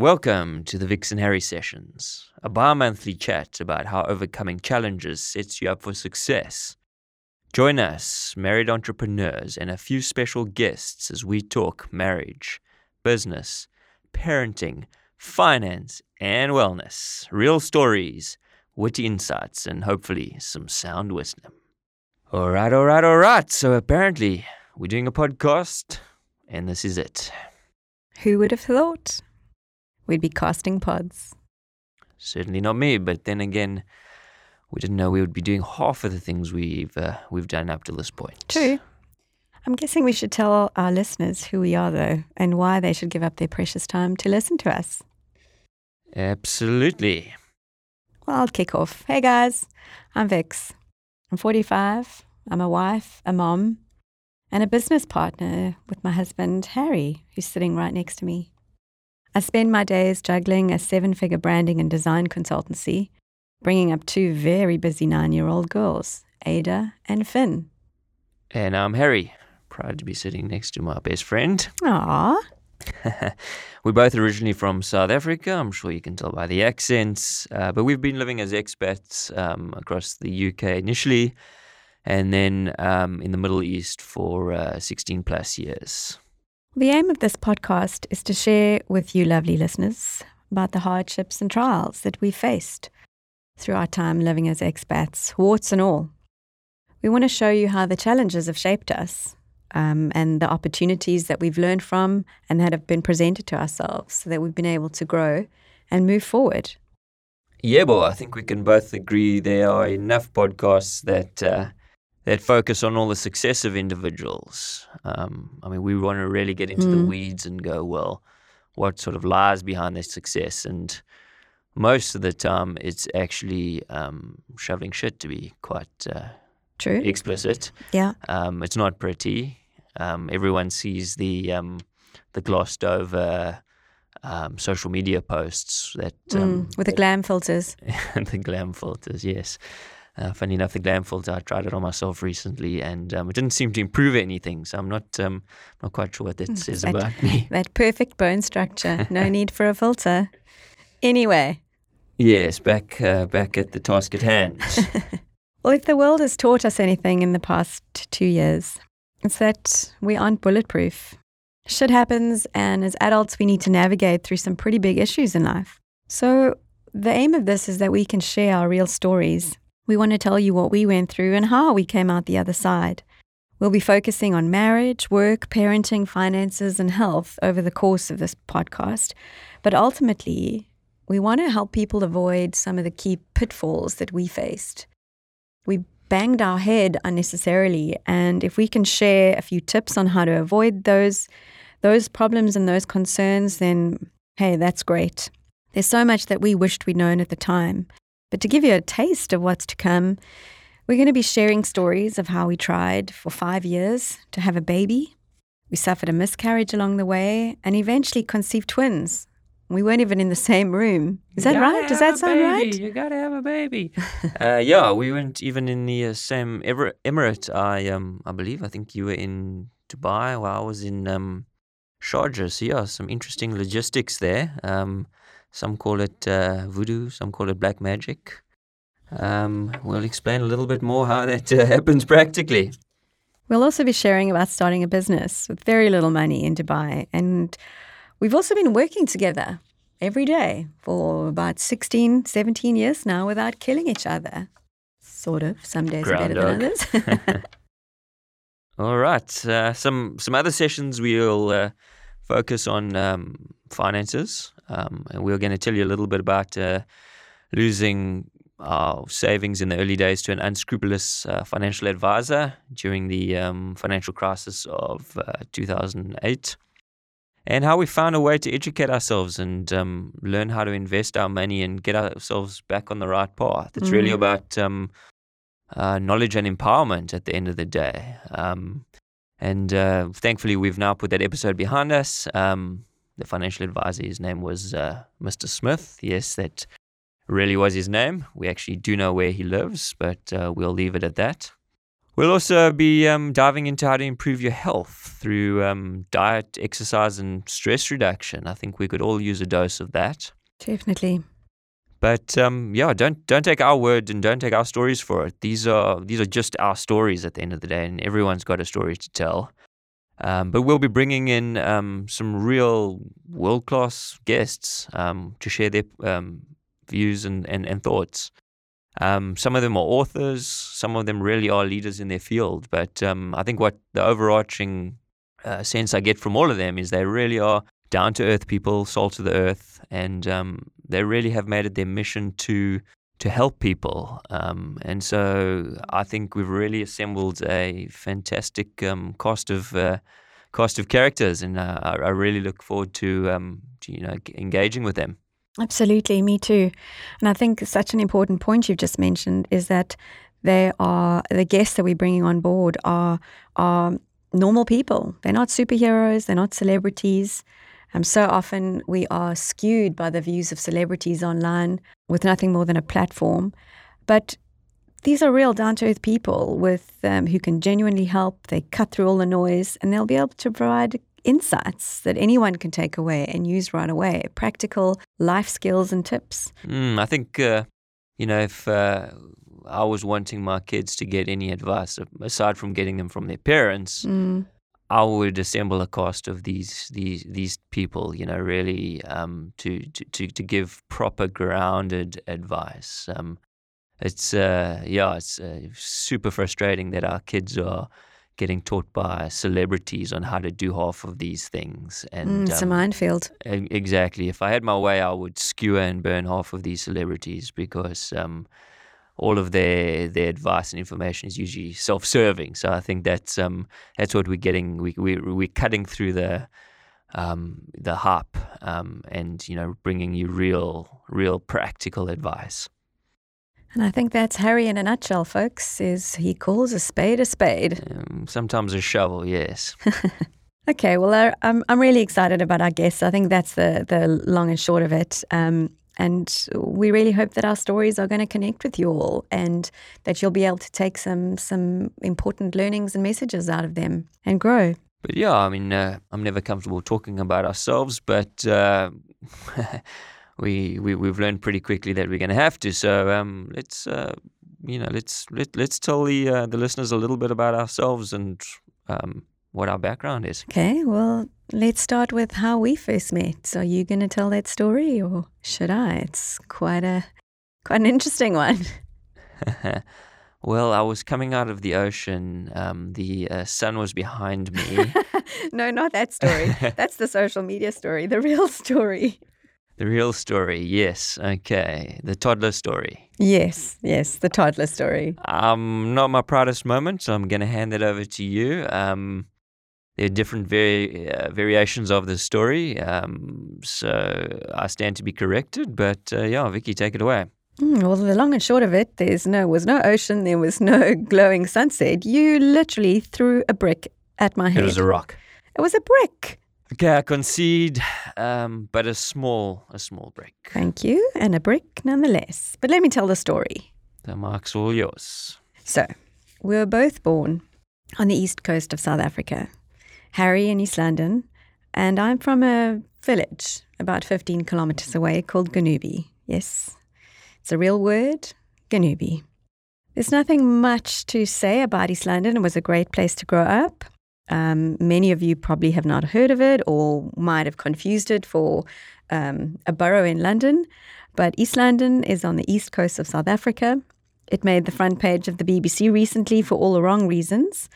Welcome to the Vix and Harry sessions, a bi monthly chat about how overcoming challenges sets you up for success. Join us, married entrepreneurs, and a few special guests as we talk marriage, business, parenting, finance, and wellness, real stories, witty insights, and hopefully some sound wisdom. All right, all right, all right. So apparently, we're doing a podcast, and this is it. Who would have thought? We'd be casting pods. Certainly not me, but then again, we didn't know we would be doing half of the things we've uh, we've done up to this point. True. I'm guessing we should tell our listeners who we are, though, and why they should give up their precious time to listen to us. Absolutely. Well, I'll kick off. Hey guys, I'm Vix. I'm 45. I'm a wife, a mom, and a business partner with my husband, Harry, who's sitting right next to me. I spend my days juggling a seven figure branding and design consultancy, bringing up two very busy nine year old girls, Ada and Finn. And I'm Harry, proud to be sitting next to my best friend. Aww. We're both originally from South Africa. I'm sure you can tell by the accents. Uh, but we've been living as expats um, across the UK initially, and then um, in the Middle East for uh, 16 plus years. The aim of this podcast is to share with you, lovely listeners, about the hardships and trials that we faced through our time living as expats, warts and all. We want to show you how the challenges have shaped us um, and the opportunities that we've learned from and that have been presented to ourselves so that we've been able to grow and move forward. Yeah, well, I think we can both agree there are enough podcasts that uh, that focus on all the success of individuals. Um, I mean, we want to really get into mm. the weeds and go, well, what sort of lies behind their success? And most of the time, it's actually um, shoveling shit to be quite uh, true explicit. Yeah, um, it's not pretty. Um, everyone sees the um, the glossed over um, social media posts that mm, with the glam filters. the glam filters, yes. Uh, funny enough, the glam filter, I tried it on myself recently and um, it didn't seem to improve anything. So I'm not um, not quite sure what that mm, says that, about me. That perfect bone structure. No need for a filter. Anyway. Yes, back, uh, back at the task at hand. well, if the world has taught us anything in the past two years, it's that we aren't bulletproof. Shit happens, and as adults, we need to navigate through some pretty big issues in life. So, the aim of this is that we can share our real stories we want to tell you what we went through and how we came out the other side. We'll be focusing on marriage, work, parenting, finances, and health over the course of this podcast. But ultimately, we want to help people avoid some of the key pitfalls that we faced. We banged our head unnecessarily, and if we can share a few tips on how to avoid those those problems and those concerns, then hey, that's great. There's so much that we wished we'd known at the time. But to give you a taste of what's to come, we're going to be sharing stories of how we tried for five years to have a baby. We suffered a miscarriage along the way and eventually conceived twins. We weren't even in the same room. Is that right? Does that sound right? You gotta have a baby. uh, yeah, we weren't even in the uh, same emirate. I um, I believe. I think you were in Dubai while I was in um, Sharjah. So yeah, some interesting logistics there. Um, some call it uh, voodoo, some call it black magic. Um, we'll explain a little bit more how that uh, happens practically. We'll also be sharing about starting a business with very little money in Dubai. And we've also been working together every day for about 16, 17 years now without killing each other. Sort of. Some days are better than others. All right. Uh, some some other sessions we'll uh, focus on um, finances, um, and we're going to tell you a little bit about uh, losing our savings in the early days to an unscrupulous uh, financial advisor during the um, financial crisis of uh, 2008, and how we found a way to educate ourselves and um, learn how to invest our money and get ourselves back on the right path. It's mm-hmm. really about um, uh, knowledge and empowerment at the end of the day. Um, and uh, thankfully, we've now put that episode behind us. The financial advisor, his name was uh, Mr. Smith. Yes, that really was his name. We actually do know where he lives, but uh, we'll leave it at that. We'll also be um, diving into how to improve your health through um, diet, exercise, and stress reduction. I think we could all use a dose of that. Definitely. But um, yeah, don't don't take our word and don't take our stories for it. These are these are just our stories at the end of the day, and everyone's got a story to tell. Um, but we'll be bringing in um, some real world class guests um, to share their um, views and, and, and thoughts. Um, some of them are authors, some of them really are leaders in their field. But um, I think what the overarching uh, sense I get from all of them is they really are down to earth people, salt of the earth, and they really have made it their mission to to help people. Um, and so I think we've really assembled a fantastic um, cast of uh, cast of characters, and uh, I, I, really look forward to, um, to, you know engaging with them. Absolutely, me too. And I think such an important point you've just mentioned is that they are the guests that we're bringing on board are are normal people. They're not superheroes. They're not celebrities. Um, so often we are skewed by the views of celebrities online with nothing more than a platform. But these are real down to earth people with um, who can genuinely help. They cut through all the noise and they'll be able to provide insights that anyone can take away and use right away practical life skills and tips. Mm, I think, uh, you know, if uh, I was wanting my kids to get any advice aside from getting them from their parents, mm. I would assemble a cast of these these these people, you know, really um, to, to to give proper grounded advice. Um, it's uh, yeah, it's uh, super frustrating that our kids are getting taught by celebrities on how to do half of these things. And mm, it's um, a minefield. Exactly. If I had my way, I would skewer and burn half of these celebrities because um, all of their their advice and information is usually self-serving. So I think that's um, that's what we're getting. We we we're cutting through the um, the hype um, and you know bringing you real real practical advice. And I think that's Harry in a nutshell, folks. Is he calls a spade a spade? Um, sometimes a shovel, yes. okay, well, I'm I'm really excited about our guests. I think that's the the long and short of it. Um, and we really hope that our stories are going to connect with you all and that you'll be able to take some some important learnings and messages out of them and grow. But yeah, I mean, uh, I'm never comfortable talking about ourselves, but uh, we, we we've learned pretty quickly that we're going to have to. So um, let's uh, you know let's let, let's tell the uh, the listeners a little bit about ourselves and um, what our background is. Okay, well, let's start with how we first met. So, are you going to tell that story, or should I? It's quite a quite an interesting one. well, I was coming out of the ocean. Um, the uh, sun was behind me. no, not that story. That's the social media story. The real story. The real story, yes. Okay. The toddler story. Yes, yes, the toddler story. Um, not my proudest moment, so I'm going to hand it over to you. Um, there are different vari- uh, variations of the story. Um, so I stand to be corrected. But uh, yeah, Vicky, take it away. Mm, well, the long and short of it, there's no was no ocean, there was no glowing sunset. You literally threw a brick at my head. It was a rock. It was a brick. Okay, I concede, um, but a small, a small brick. Thank you, and a brick nonetheless. But let me tell the story. The mark's all yours. So, we were both born on the east coast of South Africa Harry in East London, and I'm from a village about 15 kilometers away called Gonubie. Yes, it's a real word, Gonubie. There's nothing much to say about East London. It was a great place to grow up. Um, many of you probably have not heard of it or might have confused it for um, a borough in London. But East London is on the east coast of South Africa. It made the front page of the BBC recently for all the wrong reasons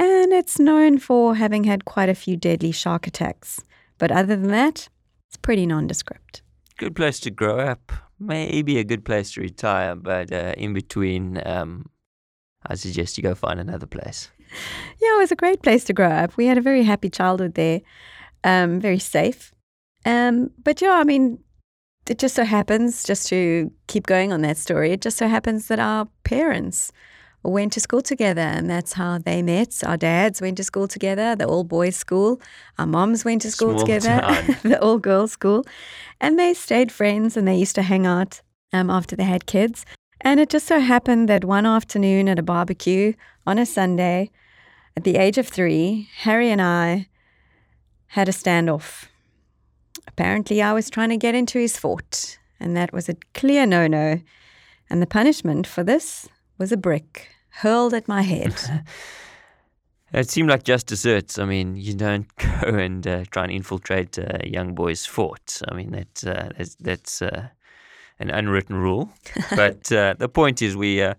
and it's known for having had quite a few deadly shark attacks. But other than that, it's pretty nondescript. Good place to grow up. Maybe a good place to retire, but uh, in between, um, I suggest you go find another place. Yeah, it was a great place to grow up. We had a very happy childhood there, um, very safe. Um, but yeah, I mean, it just so happens, just to keep going on that story, it just so happens that our parents went to school together, and that's how they met. Our dads went to school together, the all boys school. Our moms went to school Small together, the all girls school. And they stayed friends and they used to hang out um, after they had kids. And it just so happened that one afternoon at a barbecue on a Sunday, at the age of three, Harry and I had a standoff. Apparently, I was trying to get into his fort, and that was a clear no no. And the punishment for this was a brick hurled at my head. It seemed like just desserts. I mean, you don't go and uh, try and infiltrate a young boy's fort. I mean, that, uh, that's, that's uh, an unwritten rule. but uh, the point is, we uh,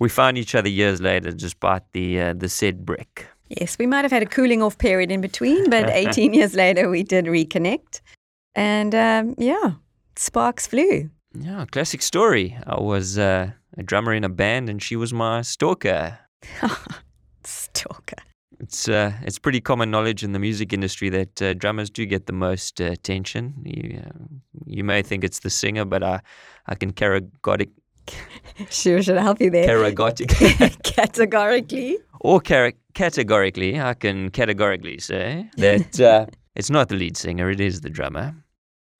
we found each other years later, despite the uh, the said brick. Yes, we might have had a cooling off period in between, but 18 years later, we did reconnect. And um, yeah, sparks flew. Yeah, classic story. I was a drummer in a band, and she was my stalker. Stalker. It's uh, it's pretty common knowledge in the music industry that uh, drummers do get the most uh, attention. You uh, you may think it's the singer, but I I can categoric Sure, should help you there? categoric Categorically. or car- categorically I can categorically say that uh, it's not the lead singer; it is the drummer.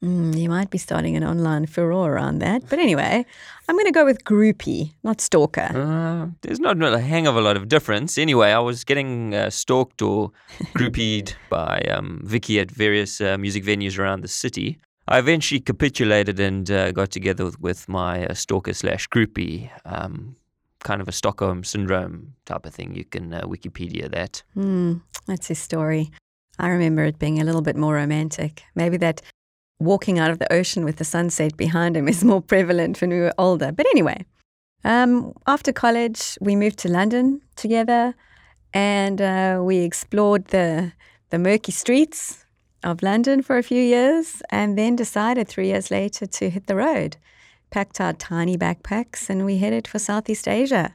Mm, you might be starting an online furore around that. But anyway, I'm going to go with groupie, not stalker. Uh, there's not a hang of a lot of difference. Anyway, I was getting uh, stalked or groupied by um, Vicky at various uh, music venues around the city. I eventually capitulated and uh, got together with, with my uh, stalker slash groupie. Um, kind of a Stockholm syndrome type of thing. You can uh, Wikipedia that. Hmm, that's his story. I remember it being a little bit more romantic. Maybe that walking out of the ocean with the sunset behind him is more prevalent when we were older. But anyway, um, after college, we moved to London together and uh, we explored the, the murky streets of London for a few years and then decided three years later to hit the road. Packed our tiny backpacks and we headed for Southeast Asia.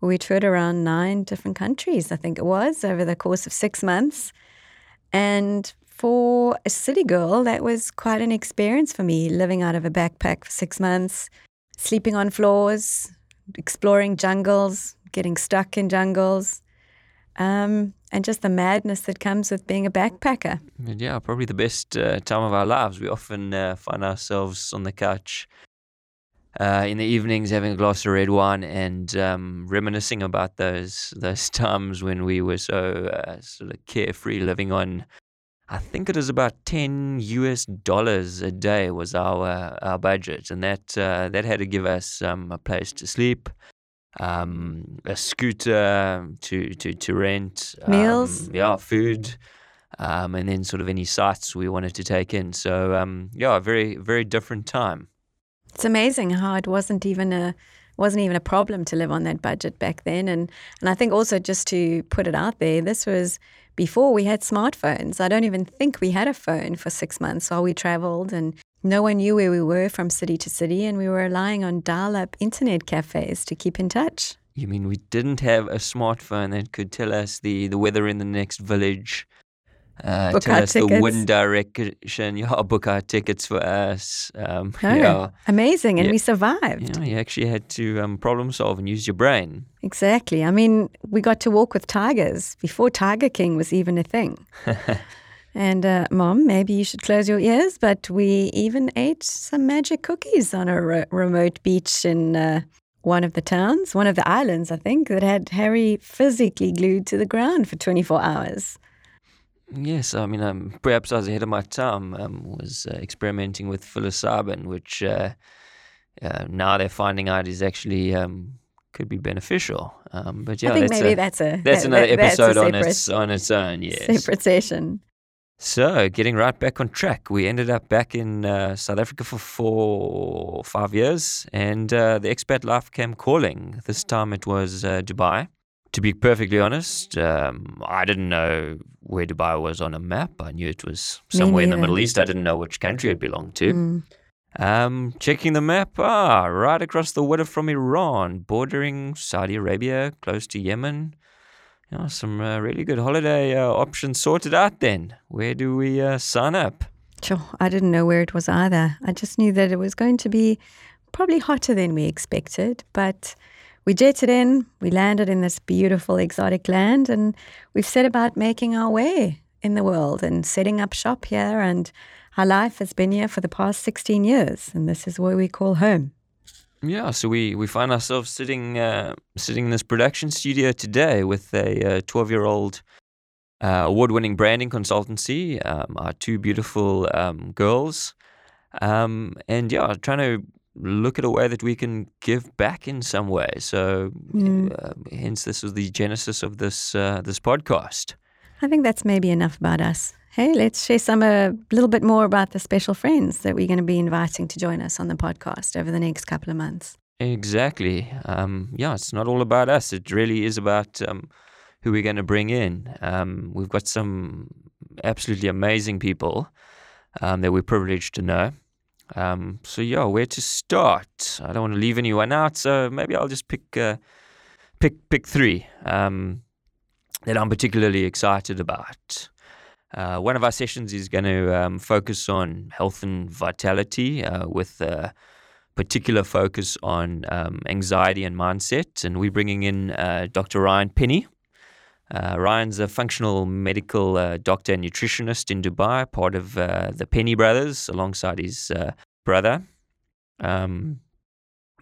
We toured around nine different countries, I think it was, over the course of six months. And for a city girl, that was quite an experience for me, living out of a backpack for six months, sleeping on floors, exploring jungles, getting stuck in jungles, um, and just the madness that comes with being a backpacker. Yeah, probably the best uh, time of our lives. We often uh, find ourselves on the couch uh, in the evenings having a glass of red wine and um, reminiscing about those those times when we were so uh, sort of carefree, living on. I think it was about ten US dollars a day was our our budget, and that uh, that had to give us um, a place to sleep, um, a scooter to to to rent, um, Meals? yeah, food, um, and then sort of any sites we wanted to take in. So um, yeah, a very very different time. It's amazing how it wasn't even a wasn't even a problem to live on that budget back then. And and I think also just to put it out there, this was before we had smartphones. I don't even think we had a phone for six months while we traveled and no one knew where we were from city to city and we were relying on dial up internet cafes to keep in touch. You mean we didn't have a smartphone that could tell us the, the weather in the next village? Uh, Book tell our us the tickets. wind direction. You yeah, book our tickets for us. Um, Oh, yeah, amazing. And Yeah. we survived. yeah, you actually had to um, problem solve and use your brain. Exactly. I mean, we got to walk with tigers before Tiger King was even a thing. and, uh, Mom, maybe you should close your ears, but we even ate some magic cookies on a re- remote beach in uh, one of the towns, one of the islands, I think, that had Harry physically glued to the ground for 24 hours. Yes, I mean, um, perhaps I was ahead of my time. Um, was uh, experimenting with psilocybin, which uh, uh, now they're finding out is actually um, could be beneficial. Um, but yeah, I think that's maybe a, that's a that's that- another that- that's episode on its on its own. Yes. Separate session. So, getting right back on track, we ended up back in uh, South Africa for four, five years, and uh, the expat life came calling. This time it was uh, Dubai. To be perfectly honest, um, I didn't know where Dubai was on a map. I knew it was somewhere in the. Middle East. I didn't know which country it belonged to. Mm. Um, checking the map, ah, right across the water from Iran, bordering Saudi Arabia, close to Yemen. Yeah, some uh, really good holiday uh, options sorted out then. Where do we uh, sign up? Sure, I didn't know where it was either. I just knew that it was going to be probably hotter than we expected. But we jetted in, we landed in this beautiful exotic land, and we've set about making our way in the world and setting up shop here. And our life has been here for the past 16 years, and this is where we call home. Yeah, so we, we find ourselves sitting uh, sitting in this production studio today with a 12 year old uh, award winning branding consultancy, um, our two beautiful um, girls. Um, and yeah, trying to look at a way that we can give back in some way. So, mm. uh, hence, this was the genesis of this uh, this podcast. I think that's maybe enough about us. Hey, let's share some a little bit more about the special friends that we're going to be inviting to join us on the podcast over the next couple of months. Exactly. Um, yeah, it's not all about us. It really is about um, who we're going to bring in. Um, we've got some absolutely amazing people um, that we're privileged to know. Um, so yeah, where to start? I don't want to leave anyone out, so maybe I'll just pick uh, pick pick three um, that I'm particularly excited about. Uh, one of our sessions is going to um, focus on health and vitality uh, with a particular focus on um, anxiety and mindset. And we're bringing in uh, Dr. Ryan Penny. Uh, Ryan's a functional medical uh, doctor and nutritionist in Dubai, part of uh, the Penny brothers, alongside his brother. Um,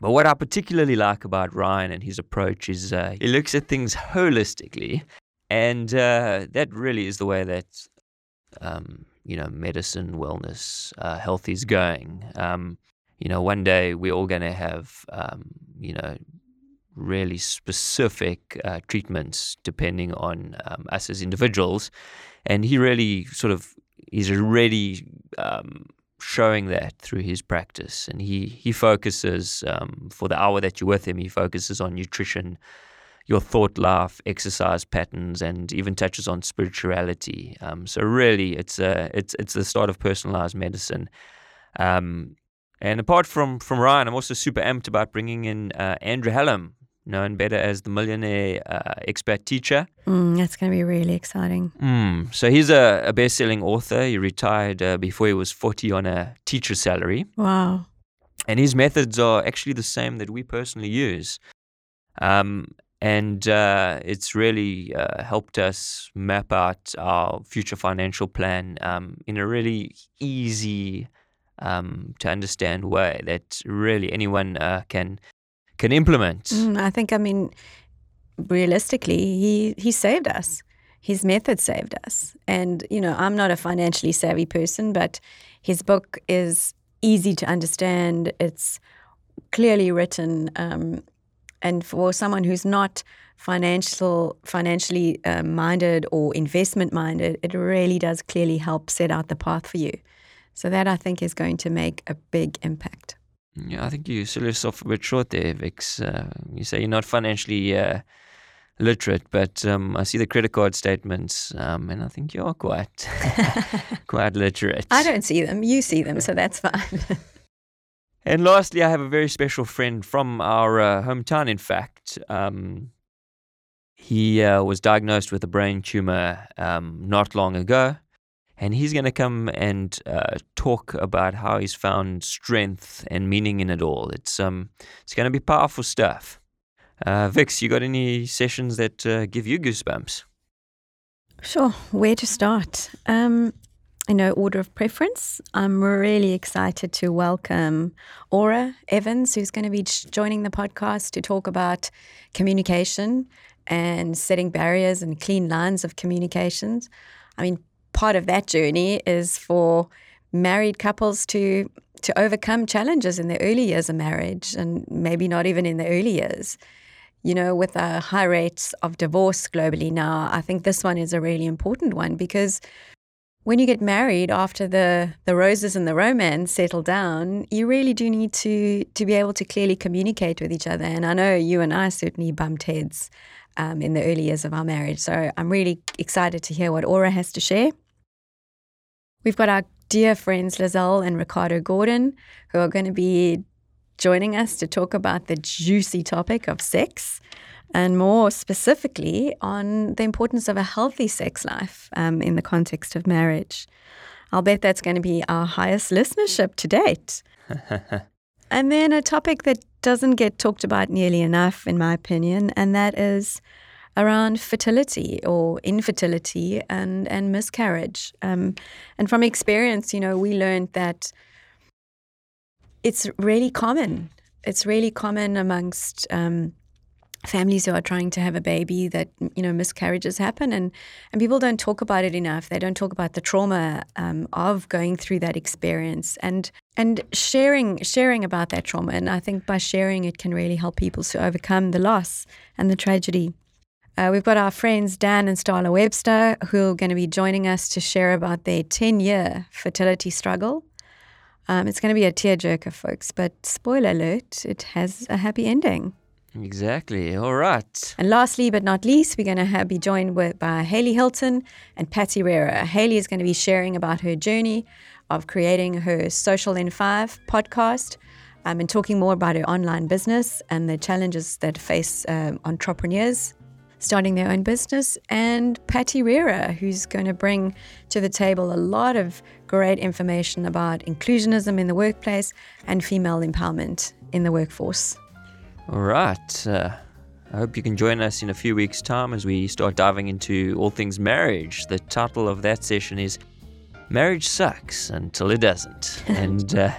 but what I particularly like about Ryan and his approach is he looks at things holistically and uh, that really is the way that um, you know, medicine, wellness, uh, health is going. Um, you know, one day we're all going to have, um, you know, really specific uh, treatments depending on um, us as individuals. And he really sort of is already um, showing that through his practice. And he, he focuses, um, for the hour that you're with him, he focuses on nutrition, your thought life, exercise patterns, and even touches on spirituality. Um, so really, it's a it's it's the start of personalized medicine. Um, and apart from from Ryan, I'm also super amped about bringing in uh, Andrew Hallam, known better as the millionaire uh, expert teacher. Mm, that's going to be really exciting. Mm, so he's a, a best-selling author. He retired uh, before he was 40 on a teacher salary. Wow. And his methods are actually the same that we personally use. Um, and uh, it's really uh, helped us map out our future financial plan um, in a really easy um, to understand way that really anyone uh, can can implement. Mm, I think, I mean, realistically, he he saved us. His method saved us, and you know, I'm not a financially savvy person, but his book is easy to understand. It's clearly written. Um, and for someone who's not financial financially uh, minded or investment minded, it really does clearly help set out the path for you. So that I think is going to make a big impact. Yeah, I think you sell yourself a bit short there, Vix. Uh, you say you're not financially uh, literate, but um, I see the credit card statements, um, and I think you are quite quite literate. I don't see them. You see them, so that's fine. And lastly, I have a very special friend from our uh, hometown, in fact. Um, he uh, was diagnosed with a brain tumor um, not long ago. And he's going to come and uh, talk about how he's found strength and meaning in it all. It's um, it's going to be powerful stuff. Uh, Vix, you got any sessions that uh, give you goosebumps? Sure. Where to start? Um, in no order of preference, I'm really excited to welcome Aura Evans, who's going to be joining the podcast to talk about communication and setting barriers and clean lines of communications. I mean, part of that journey is for married couples to to overcome challenges in the early years of marriage and maybe not even in the early years. You know, with the high rates of divorce globally now, I think this one is a really important one because when you get married after the the roses and the romance settle down, you really do need to to be able to clearly communicate with each other. And I know you and I certainly bumped heads um, in the early years of our marriage. So I'm really excited to hear what Aura has to share. We've got our dear friends Lizelle and Ricardo Gordon, who are going to be joining us to talk about the juicy topic of sex and more specifically on the importance of a healthy sex life um, in the context of marriage. I'll bet that's going to be our highest listenership to date. and then a topic that doesn't get talked about nearly enough, in my opinion, and that is around fertility or infertility and, and miscarriage. Um, and from experience, you know, we learned that it's really common. It's really common amongst um, families who are trying to have a baby that you know miscarriages happen. And and people don't talk about it enough. They don't talk about the trauma um, of going through that experience and and sharing sharing about that trauma. And i think by sharing it can really help people to overcome the loss and the tragedy uh, we've got our friends Dan and Starla Webster who are going to be joining us to share about their 10 year fertility struggle. Um, it's going to be a tearjerker, folks, but spoiler alert, it has a happy ending. Exactly. All right. And lastly, but not least, we're going to have, be joined with, by Haley Hilton and Patty Rera. Haley is going to be sharing about her journey of creating her Social N5 podcast um, and talking more about her online business and the challenges that face um, entrepreneurs starting their own business. And Patty Rera, who's going to bring to the table a lot of great information about inclusionism in the workplace and female empowerment in the workforce. All right. Uh, I hope you can join us in a few weeks' time as we start diving into all things marriage. The title of that session is Marriage Sucks Until It Doesn't. and uh,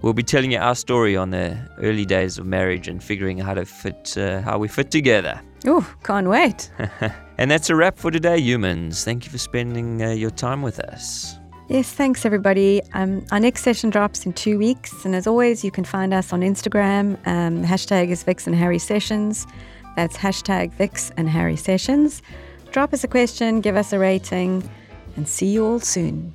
we'll be telling you our story on the early days of marriage and figuring out how to fit, uh, how we fit together. Oh, can't wait. and that's a wrap for today, humans. Thank you for spending uh, your time with us. Yes, thanks everybody. Um, our next session drops in two weeks, and as always, you can find us on Instagram. Um, the hashtag is Vix and Harry Sessions. That's hashtag Vix and Harry Sessions. Drop us a question, give us a rating, and see you all soon.